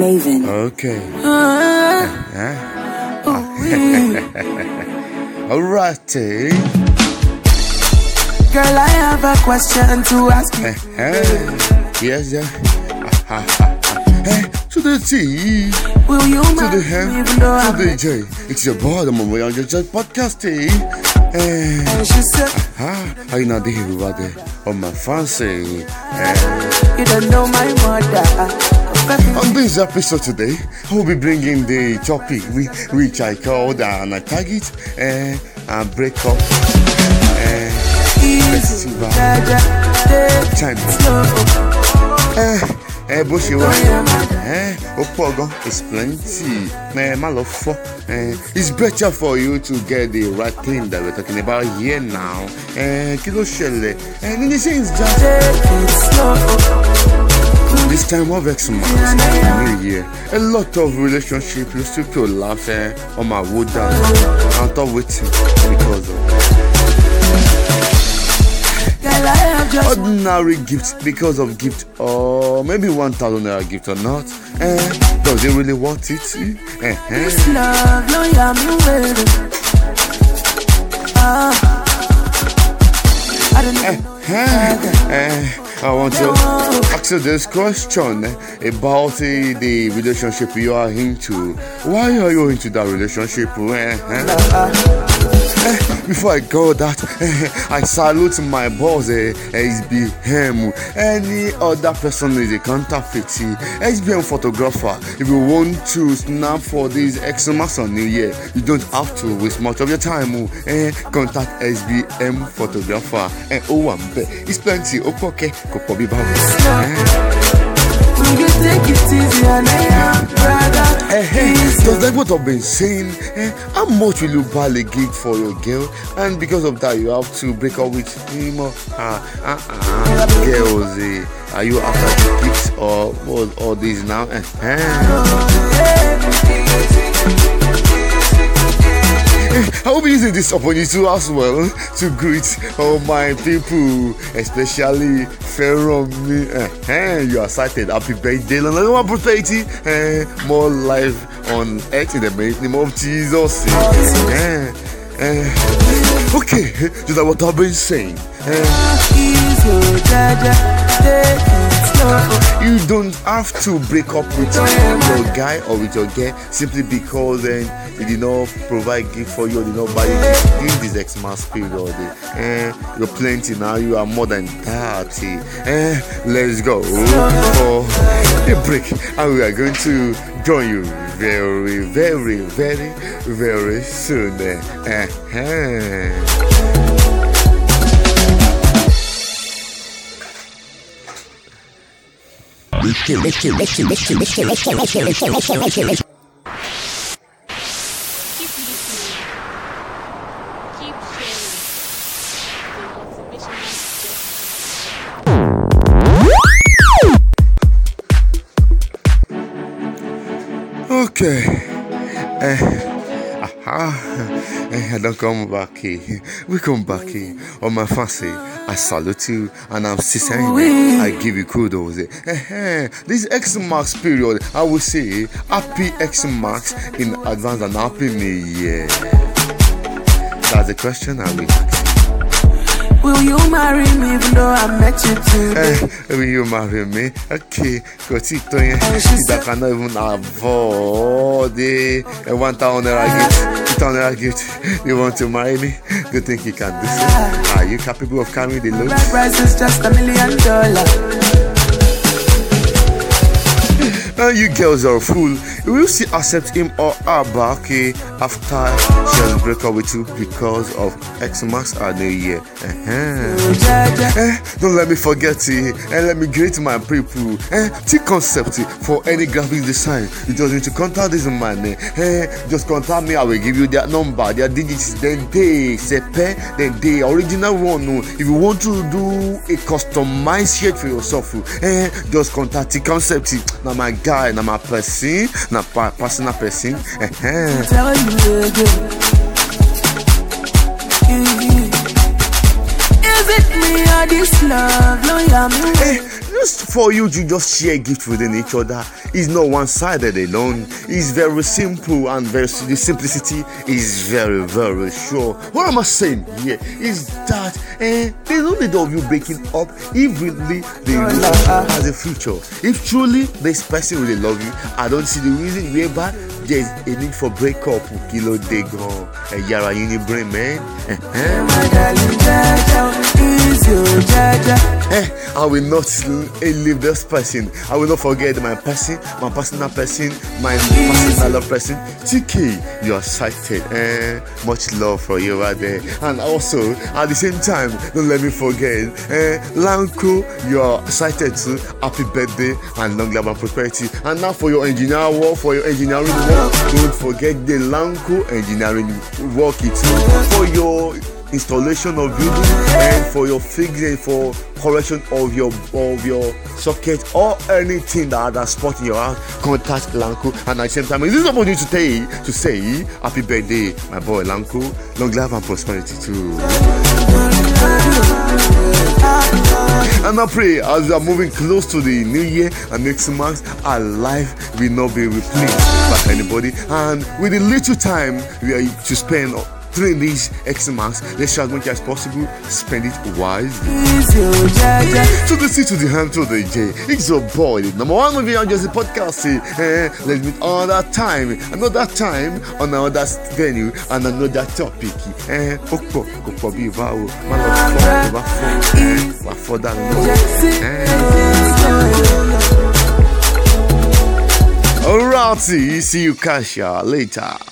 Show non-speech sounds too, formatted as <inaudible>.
Maven. Okay. Uh, Huh? oh, <laughs> yeah. Alright. eh? Girl, I have a question to ask you. Uh-huh. Yes, yeah. Ah, ah, ah, ah. Eh, to the T, Will you to the hem, to the J. It's your boy, the Mama Young Just podcast. Eh? Eh, And she said, ah, how you not the everybody on my fancy? Eh, You don't know my mother. On this episode today, I will be bringing the topic which I called uh, and tag it uh, uh, break up uh, Easy, festival. Time. Uh, uh, bó ṣe wá eh, ó pọ̀ gan it's plenty. Uh, má lọ fọ́. Uh, it's better for you to get the right thing that we're talking about here now. Uh, kí ló ṣẹlẹ̀? Uh, nínú iṣẹ́ is just Take it slow. This time of Xmas, New Year, a lot of relationships used to collapse eh, on my wood down. I'm not waiting because of Girl, I have just ordinary gifts because of gift or maybe 1000 naira gift or not. Eh, does it really want it? Eh, eh. love, no, yeah, me waiting. Ah, I don't know. Eh, eh, I want to ask you this question eh, about eh, the relationship you are into. Why are you into that relationship? Before I go that, <laughs> I salute my boss, eh, SBM. Any other person is a counterfeit. SBM photographer. If you want to snap for this Xmas on New Year, you don't have to waste much of your time. Eh, contact SBM photographer. Eh, oh, bet. It's plenty. Okay, kò bí báwo. Eh. Take it easy and I am brother? Eh, hey, just like what I've been saying, eh, how much will you buy a gig for your girl? And because of that, you have to break up with him or ah, ah, ah, girls. Eh, are you after the gigs or what? All these now? Eh, eh. Using this opportunity as well to greet all my people, especially Feromi. Eh, eh, you are cited. Happy birthday, Lord. Prosperity. Eh, more life on earth in the name of Jesus. Eh, eh. Okay, just like what I've been saying. Eh, You don't have to break up with your guy or with your girl simply because then he did not provide gift for you or did not buy you this Xmas period. Eh, you're plenty now, you are more than 30. Eh, let's go for a break and we are going to join you very, very, very, very soon. Eh, Okay. Aha. Eh, I don't come back here. We come back here. On my fancy, I salute you and I'm saying I give you kudos. Eh, eh, this Xmas period, I will say happy Xmas in advance and happy New Year. That's the question I will ask. Will you marry me even though I met you today? Eh, will you marry me? Okay, kò tí ì tó yẹn. Ìgbà kan náà even afford the eh, one thousand naira gift, two thousand naira gift. You want to marry me? Do you think you can do so? Are you capable of carrying the load? My price is just a million dollars. <laughs> Uh, you girls are fool. Will still accept him or her back eh, after she has break up with you because of Xmas and New Year. Uh-huh. Eh, don't let me forget it. And let me greet my people. Eh, T concept eh, for any graphic design. You just need to contact this man. Eh, eh, just contact me. I will give you their number, their digits. Then they sepe, then they original one. oh. If you want to do a customized shirt for yourself, eh, just contact T concept. Now my guy, now my person, now pa- personal person. Eh, eh. tell you again. Is it me or this love? No, yeah, me. Eh, just for you to just share gift within each other is not one-sided alone. It's very simple and very the simplicity is very very sure. What am I saying here is that eh, there's no need of you breaking up if really the relationship has a future. If truly this person really love you, I don't see the reason whereby there's a need for breakup. Kilo de gan, yín ní brain man. Eh, eh. I will not leave this person. I will not forget my person, my personal person, my personal love person. TK, you are sighted. Eh, much love for you right there. And also, at the same time, don't let me forget. Eh, Lanko, you are sighted too. Happy birthday and long life and prosperity. And now for your engineer work, for your engineering work, don't forget the Lanko engineering work it for your installation of building and for your fixing for correction of your of your socket or anything that that spot in your house contact lanko and at the same time this is opportunity to say to say happy birthday my boy lanko long life and prosperity too and I pray as we are moving close to the new year and next month, our life will not be replaced by anybody. And with the little time we are to spend these Xmas, let's try as much as possible spend it wisely. To the C to the hand to the J. It's your boy, the number one of you on just the podcast. Eh, let's meet another time, another time on another venue and another topic. Eh, pọ̀ bí ìbá o, fọ́, tó bá fọ́, eh, dànù náà. Eh. Alrighty, see you, Kasha, later.